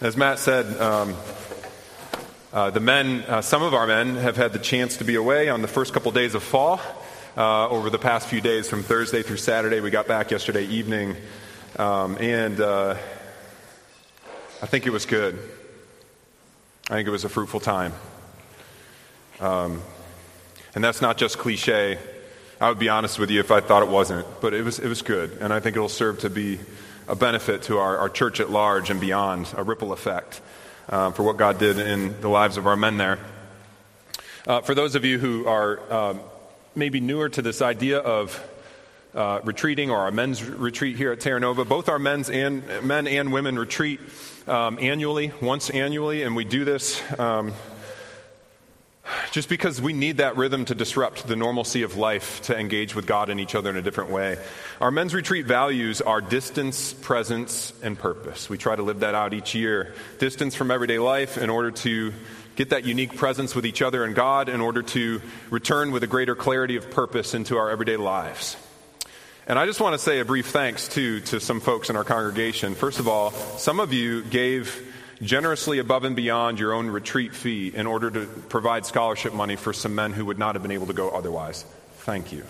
As Matt said, um, uh, the men, uh, some of our men, have had the chance to be away on the first couple days of fall. Uh, over the past few days, from Thursday through Saturday, we got back yesterday evening, um, and uh, I think it was good. I think it was a fruitful time. Um, and that's not just cliche. I would be honest with you if I thought it wasn't, but it was, it was good, and I think it'll serve to be a benefit to our, our church at large and beyond, a ripple effect uh, for what God did in the lives of our men there. Uh, for those of you who are uh, maybe newer to this idea of uh, retreating or our men's retreat here at Terra Nova, both our men's and men and women retreat um, annually, once annually, and we do this um, just because we need that rhythm to disrupt the normalcy of life to engage with God and each other in a different way. Our men's retreat values are distance, presence, and purpose. We try to live that out each year. Distance from everyday life in order to get that unique presence with each other and God, in order to return with a greater clarity of purpose into our everyday lives. And I just want to say a brief thanks too to some folks in our congregation. First of all, some of you gave generously above and beyond your own retreat fee in order to provide scholarship money for some men who would not have been able to go otherwise. Thank you.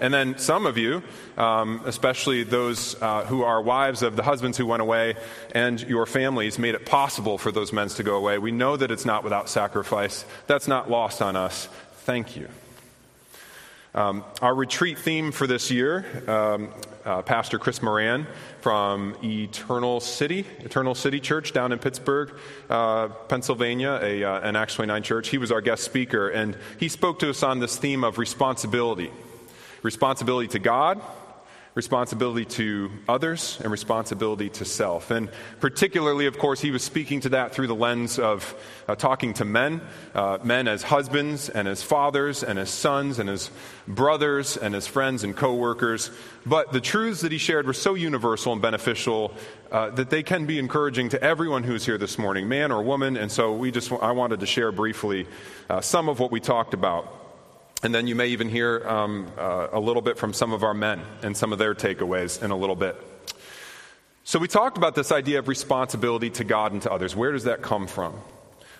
And then some of you, um, especially those uh, who are wives of the husbands who went away and your families, made it possible for those men to go away. We know that it's not without sacrifice. That's not lost on us. Thank you. Um, our retreat theme for this year, um, uh, Pastor Chris Moran from Eternal City, Eternal City Church down in Pittsburgh, uh, Pennsylvania, a, uh, an Acts 29 church. He was our guest speaker, and he spoke to us on this theme of responsibility responsibility to God, responsibility to others and responsibility to self. And particularly, of course, he was speaking to that through the lens of uh, talking to men, uh, men as husbands and as fathers and as sons and as brothers and as friends and co-workers. But the truths that he shared were so universal and beneficial uh, that they can be encouraging to everyone who's here this morning, man or woman. And so we just, I wanted to share briefly uh, some of what we talked about. And then you may even hear um, uh, a little bit from some of our men and some of their takeaways in a little bit. So, we talked about this idea of responsibility to God and to others. Where does that come from?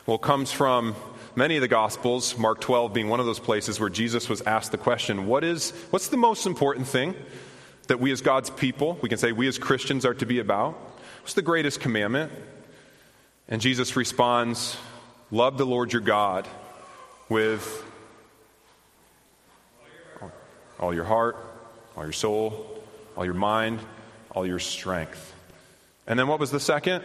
Well, it comes from many of the Gospels, Mark 12 being one of those places where Jesus was asked the question what is, What's the most important thing that we as God's people, we can say we as Christians, are to be about? What's the greatest commandment? And Jesus responds, Love the Lord your God with all your heart, all your soul, all your mind, all your strength. And then what was the second?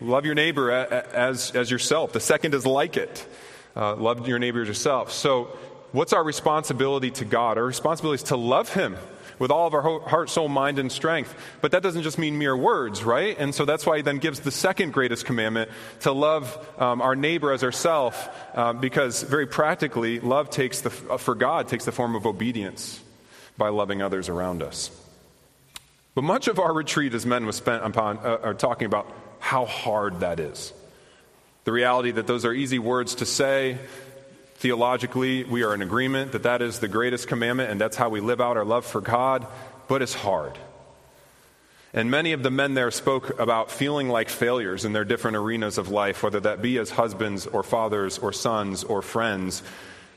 Love your neighbor as, as yourself. The second is like it. Uh, love your neighbor as yourself. So, what's our responsibility to God? Our responsibility is to love Him with all of our heart, soul, mind, and strength. But that doesn't just mean mere words, right? And so that's why he then gives the second greatest commandment to love um, our neighbor as ourself, uh, because very practically, love takes the, uh, for God takes the form of obedience by loving others around us. But much of our retreat as men was spent upon, uh, are talking about how hard that is. The reality that those are easy words to say, Theologically, we are in agreement that that is the greatest commandment and that's how we live out our love for God, but it's hard. And many of the men there spoke about feeling like failures in their different arenas of life, whether that be as husbands or fathers or sons or friends,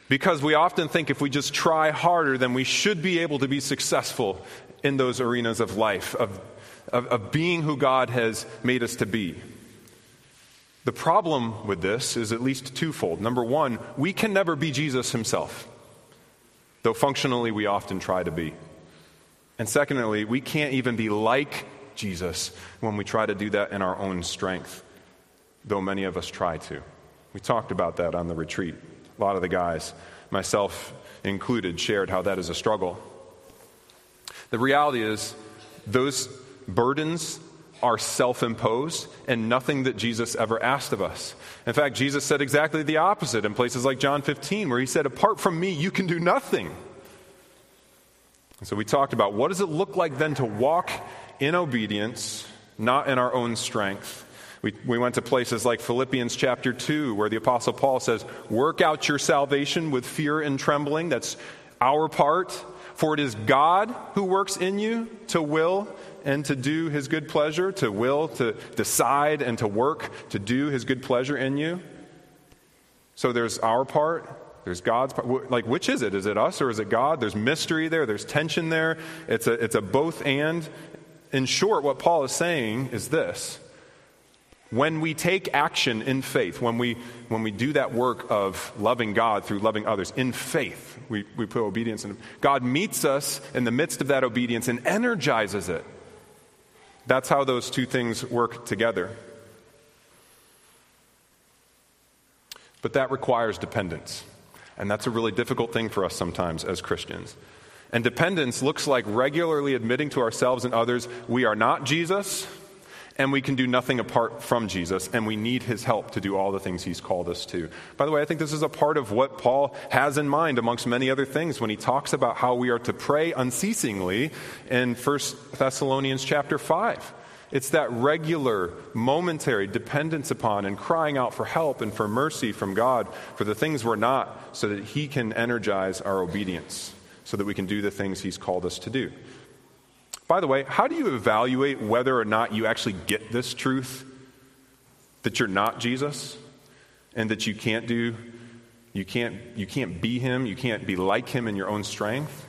because we often think if we just try harder, then we should be able to be successful in those arenas of life, of, of, of being who God has made us to be. The problem with this is at least twofold. Number one, we can never be Jesus himself, though functionally we often try to be. And secondly, we can't even be like Jesus when we try to do that in our own strength, though many of us try to. We talked about that on the retreat. A lot of the guys, myself included, shared how that is a struggle. The reality is, those burdens are self imposed and nothing that Jesus ever asked of us. In fact, Jesus said exactly the opposite in places like John 15, where he said, Apart from me, you can do nothing. And so we talked about what does it look like then to walk in obedience, not in our own strength. We, we went to places like Philippians chapter 2, where the Apostle Paul says, Work out your salvation with fear and trembling. That's our part. For it is God who works in you to will and to do his good pleasure, to will, to decide, and to work to do his good pleasure in you. So there's our part, there's God's part. Like, which is it? Is it us or is it God? There's mystery there, there's tension there. It's a, it's a both and. In short, what Paul is saying is this when we take action in faith, when we, when we do that work of loving God through loving others in faith, we, we put obedience in. God meets us in the midst of that obedience and energizes it. That's how those two things work together. But that requires dependence. And that's a really difficult thing for us sometimes as Christians. And dependence looks like regularly admitting to ourselves and others we are not Jesus and we can do nothing apart from Jesus, and we need his help to do all the things he's called us to. By the way, I think this is a part of what Paul has in mind, amongst many other things, when he talks about how we are to pray unceasingly in 1 Thessalonians chapter 5. It's that regular, momentary dependence upon and crying out for help and for mercy from God for the things we're not, so that He can energize our obedience, so that we can do the things He's called us to do. By the way, how do you evaluate whether or not you actually get this truth that you're not Jesus and that you can't do you can't you can't be him, you can't be like him in your own strength?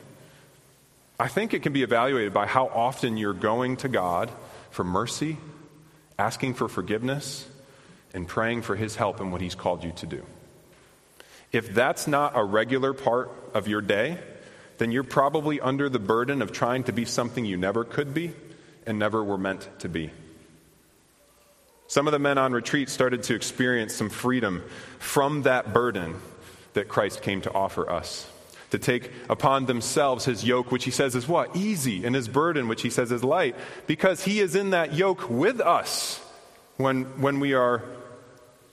I think it can be evaluated by how often you're going to God for mercy, asking for forgiveness, and praying for his help in what he's called you to do. If that's not a regular part of your day, then you're probably under the burden of trying to be something you never could be and never were meant to be. Some of the men on retreat started to experience some freedom from that burden that Christ came to offer us. To take upon themselves his yoke, which he says is what? Easy, and his burden, which he says is light, because he is in that yoke with us when, when we are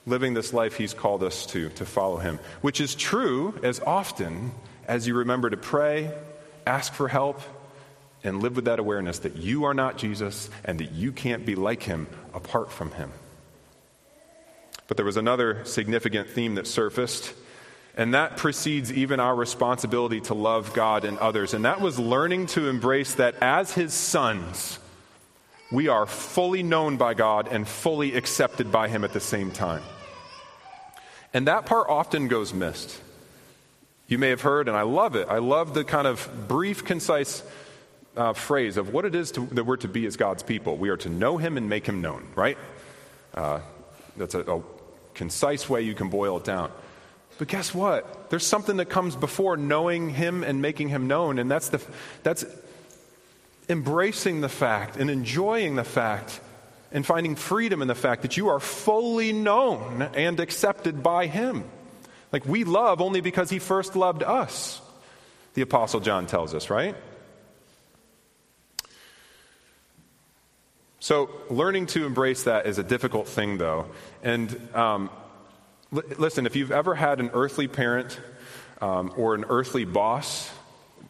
living this life he's called us to, to follow him. Which is true as often as you remember to pray, ask for help, and live with that awareness that you are not Jesus and that you can't be like him apart from him. But there was another significant theme that surfaced, and that precedes even our responsibility to love God and others. And that was learning to embrace that as his sons, we are fully known by God and fully accepted by him at the same time. And that part often goes missed. You may have heard, and I love it. I love the kind of brief, concise uh, phrase of what it is to, that we're to be as God's people. We are to know Him and make Him known, right? Uh, that's a, a concise way you can boil it down. But guess what? There's something that comes before knowing Him and making Him known, and that's, the, that's embracing the fact and enjoying the fact and finding freedom in the fact that you are fully known and accepted by Him. Like we love only because he first loved us, the Apostle John tells us, right? So, learning to embrace that is a difficult thing, though. And um, l- listen, if you've ever had an earthly parent um, or an earthly boss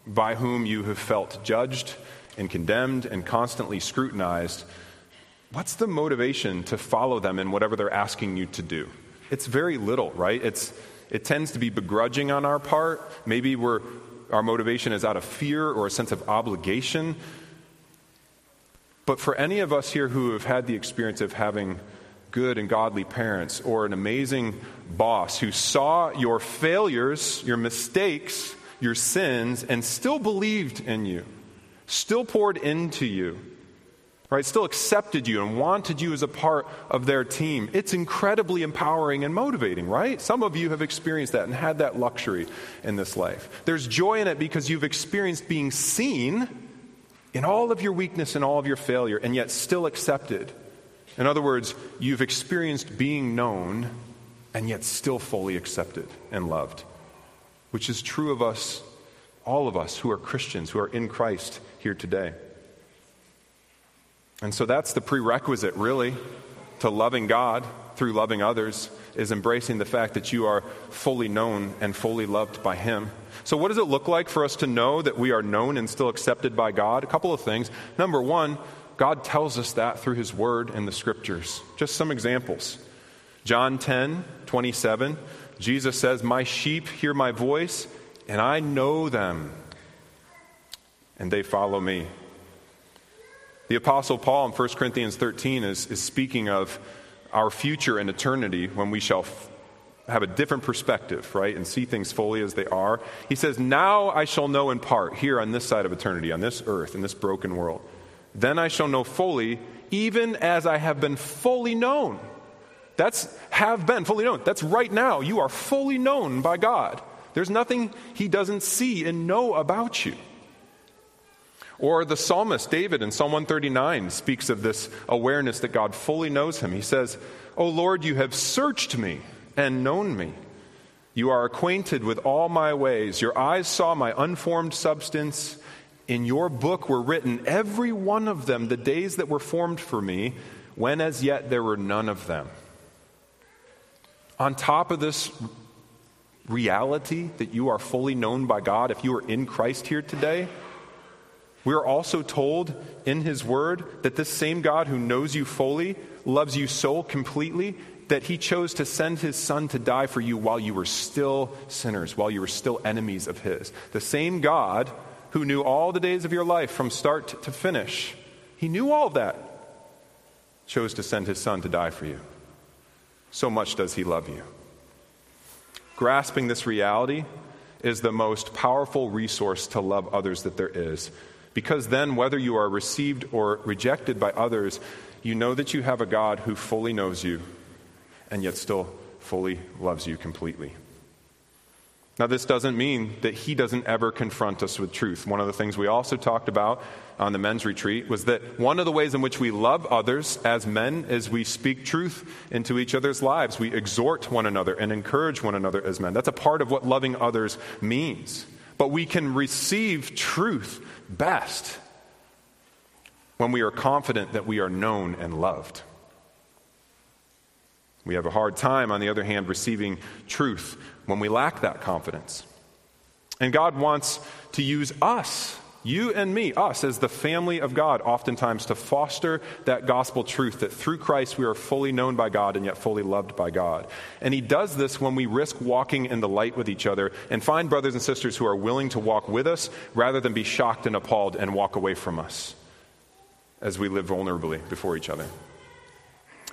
by whom you have felt judged and condemned and constantly scrutinized, what's the motivation to follow them in whatever they're asking you to do? It's very little, right? It's it tends to be begrudging on our part. Maybe we're, our motivation is out of fear or a sense of obligation. But for any of us here who have had the experience of having good and godly parents or an amazing boss who saw your failures, your mistakes, your sins, and still believed in you, still poured into you, right, still accepted you and wanted you as a part of their team. It's incredibly empowering and motivating, right? Some of you have experienced that and had that luxury in this life. There's joy in it because you've experienced being seen in all of your weakness and all of your failure and yet still accepted. In other words, you've experienced being known and yet still fully accepted and loved, which is true of us, all of us who are Christians, who are in Christ here today. And so that's the prerequisite, really, to loving God through loving others, is embracing the fact that you are fully known and fully loved by Him. So, what does it look like for us to know that we are known and still accepted by God? A couple of things. Number one, God tells us that through His Word and the Scriptures. Just some examples. John 10, 27, Jesus says, My sheep hear my voice, and I know them, and they follow me. The Apostle Paul in 1 Corinthians 13 is, is speaking of our future and eternity when we shall f- have a different perspective, right, and see things fully as they are. He says, Now I shall know in part, here on this side of eternity, on this earth, in this broken world. Then I shall know fully, even as I have been fully known. That's have been fully known. That's right now. You are fully known by God. There's nothing he doesn't see and know about you. Or the psalmist David in Psalm 139 speaks of this awareness that God fully knows him. He says, O Lord, you have searched me and known me. You are acquainted with all my ways. Your eyes saw my unformed substance. In your book were written, every one of them, the days that were formed for me, when as yet there were none of them. On top of this reality that you are fully known by God, if you are in Christ here today, we are also told in His Word that this same God who knows you fully, loves you so completely, that He chose to send His Son to die for you while you were still sinners, while you were still enemies of His. The same God who knew all the days of your life from start to finish, He knew all that, chose to send His Son to die for you. So much does He love you. Grasping this reality is the most powerful resource to love others that there is. Because then, whether you are received or rejected by others, you know that you have a God who fully knows you and yet still fully loves you completely. Now, this doesn't mean that he doesn't ever confront us with truth. One of the things we also talked about on the men's retreat was that one of the ways in which we love others as men is we speak truth into each other's lives. We exhort one another and encourage one another as men. That's a part of what loving others means. But we can receive truth best when we are confident that we are known and loved. We have a hard time, on the other hand, receiving truth when we lack that confidence. And God wants to use us, you and me, us as the family of God, oftentimes to foster that gospel truth that through Christ we are fully known by God and yet fully loved by God. And He does this when we risk walking in the light with each other and find brothers and sisters who are willing to walk with us rather than be shocked and appalled and walk away from us as we live vulnerably before each other.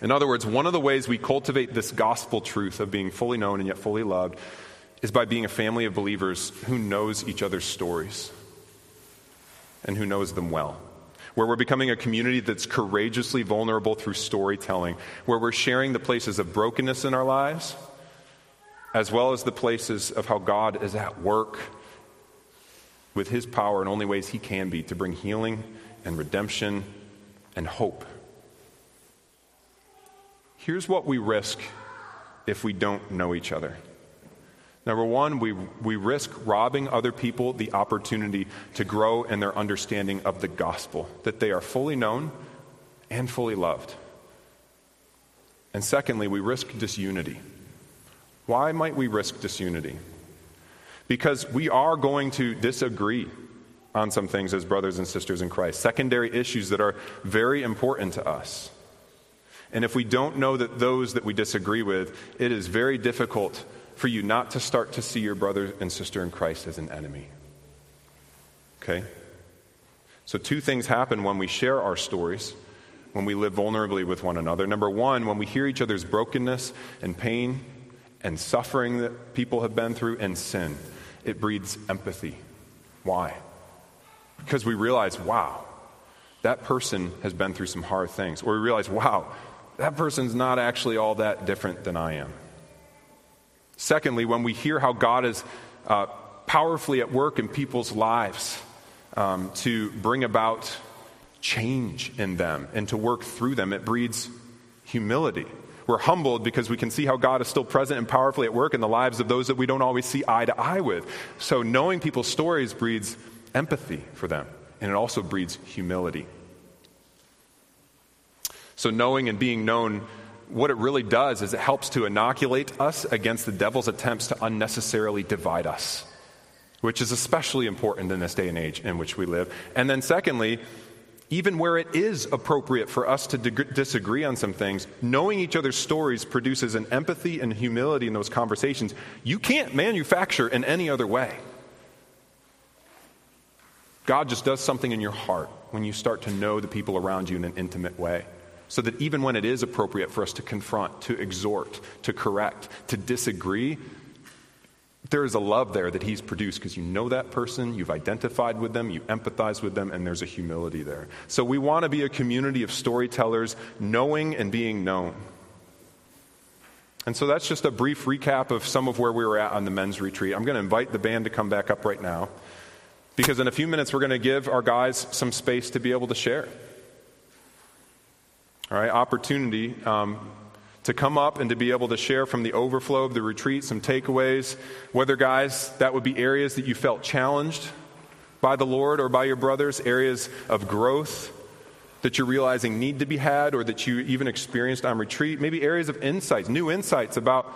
In other words, one of the ways we cultivate this gospel truth of being fully known and yet fully loved is by being a family of believers who knows each other's stories and who knows them well. Where we're becoming a community that's courageously vulnerable through storytelling, where we're sharing the places of brokenness in our lives, as well as the places of how God is at work with His power in only ways He can be to bring healing and redemption and hope Here's what we risk if we don't know each other. Number one, we, we risk robbing other people the opportunity to grow in their understanding of the gospel, that they are fully known and fully loved. And secondly, we risk disunity. Why might we risk disunity? Because we are going to disagree on some things as brothers and sisters in Christ, secondary issues that are very important to us. And if we don't know that those that we disagree with, it is very difficult for you not to start to see your brother and sister in Christ as an enemy. Okay? So, two things happen when we share our stories, when we live vulnerably with one another. Number one, when we hear each other's brokenness and pain and suffering that people have been through and sin, it breeds empathy. Why? Because we realize, wow, that person has been through some hard things. Or we realize, wow, that person's not actually all that different than I am. Secondly, when we hear how God is uh, powerfully at work in people's lives um, to bring about change in them and to work through them, it breeds humility. We're humbled because we can see how God is still present and powerfully at work in the lives of those that we don't always see eye to eye with. So, knowing people's stories breeds empathy for them, and it also breeds humility. So, knowing and being known, what it really does is it helps to inoculate us against the devil's attempts to unnecessarily divide us, which is especially important in this day and age in which we live. And then, secondly, even where it is appropriate for us to disagree on some things, knowing each other's stories produces an empathy and humility in those conversations you can't manufacture in any other way. God just does something in your heart when you start to know the people around you in an intimate way. So that even when it is appropriate for us to confront, to exhort, to correct, to disagree, there is a love there that He's produced because you know that person, you've identified with them, you empathize with them, and there's a humility there. So we want to be a community of storytellers, knowing and being known. And so that's just a brief recap of some of where we were at on the men's retreat. I'm going to invite the band to come back up right now because in a few minutes we're going to give our guys some space to be able to share. All right, opportunity um, to come up and to be able to share from the overflow of the retreat some takeaways. Whether, guys, that would be areas that you felt challenged by the Lord or by your brothers, areas of growth that you're realizing need to be had or that you even experienced on retreat, maybe areas of insights, new insights about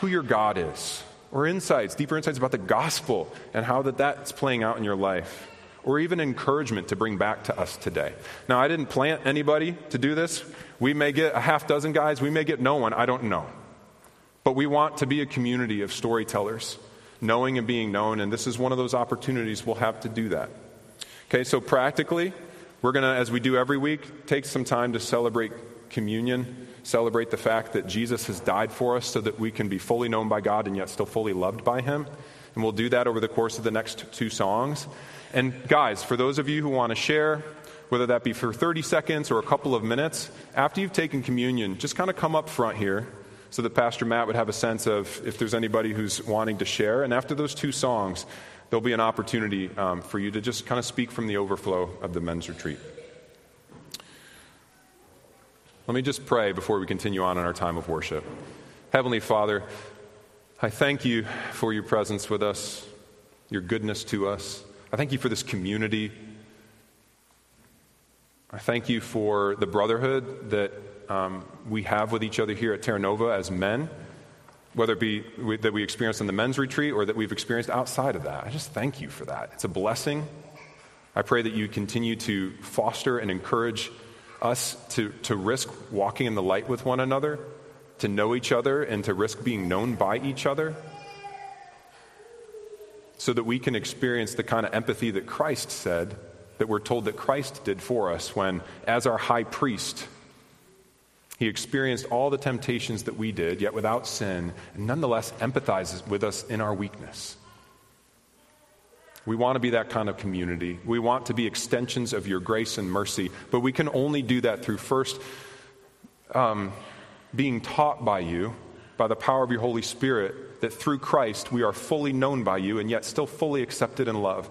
who your God is, or insights, deeper insights about the gospel and how that that's playing out in your life, or even encouragement to bring back to us today. Now, I didn't plant anybody to do this. We may get a half dozen guys, we may get no one, I don't know. But we want to be a community of storytellers, knowing and being known, and this is one of those opportunities we'll have to do that. Okay, so practically, we're going to, as we do every week, take some time to celebrate communion, celebrate the fact that Jesus has died for us so that we can be fully known by God and yet still fully loved by Him. And we'll do that over the course of the next two songs. And guys, for those of you who want to share, whether that be for 30 seconds or a couple of minutes, after you've taken communion, just kind of come up front here so that Pastor Matt would have a sense of if there's anybody who's wanting to share. And after those two songs, there'll be an opportunity um, for you to just kind of speak from the overflow of the men's retreat. Let me just pray before we continue on in our time of worship. Heavenly Father, I thank you for your presence with us, your goodness to us. I thank you for this community. I thank you for the brotherhood that um, we have with each other here at Terra Nova as men whether it be we, that we experienced in the men's retreat or that we've experienced outside of that. I just thank you for that. It's a blessing. I pray that you continue to foster and encourage us to, to risk walking in the light with one another, to know each other, and to risk being known by each other, so that we can experience the kind of empathy that Christ said that we're told that Christ did for us when, as our high priest, he experienced all the temptations that we did, yet without sin, and nonetheless empathizes with us in our weakness. We want to be that kind of community. We want to be extensions of your grace and mercy, but we can only do that through first um, being taught by you, by the power of your Holy Spirit, that through Christ we are fully known by you and yet still fully accepted and loved.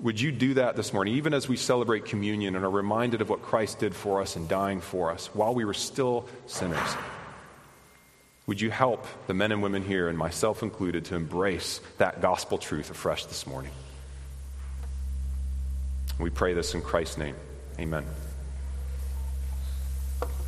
Would you do that this morning, even as we celebrate communion and are reminded of what Christ did for us in dying for us while we were still sinners? Would you help the men and women here, and myself included, to embrace that gospel truth afresh this morning? We pray this in Christ's name. Amen.